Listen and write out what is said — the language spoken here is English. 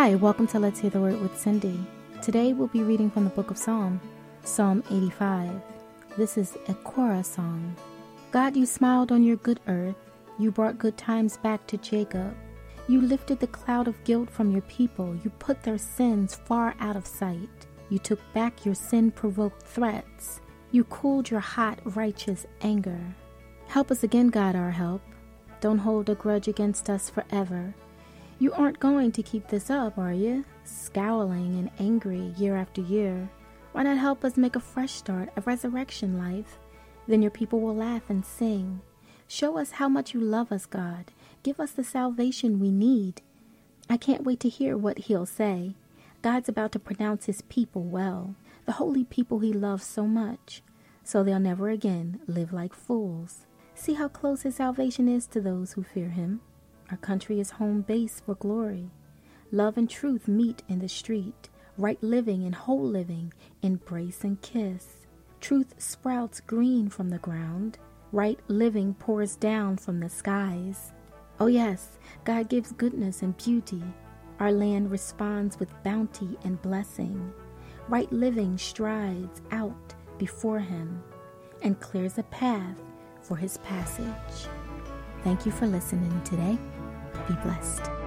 Hi, welcome to Let's Hear the Word with Cindy. Today we'll be reading from the book of Psalm, Psalm 85. This is a Korah song. God, you smiled on your good earth. You brought good times back to Jacob. You lifted the cloud of guilt from your people. You put their sins far out of sight. You took back your sin provoked threats. You cooled your hot, righteous anger. Help us again, God, our help. Don't hold a grudge against us forever. You aren't going to keep this up, are you? Scowling and angry year after year. Why not help us make a fresh start, a resurrection life? Then your people will laugh and sing. Show us how much you love us, God. Give us the salvation we need. I can't wait to hear what he'll say. God's about to pronounce his people well, the holy people he loves so much, so they'll never again live like fools. See how close his salvation is to those who fear him. Our country is home base for glory. Love and truth meet in the street. Right living and whole living embrace and kiss. Truth sprouts green from the ground. Right living pours down from the skies. Oh, yes, God gives goodness and beauty. Our land responds with bounty and blessing. Right living strides out before Him and clears a path for his passage. Thank you for listening today. Be blessed.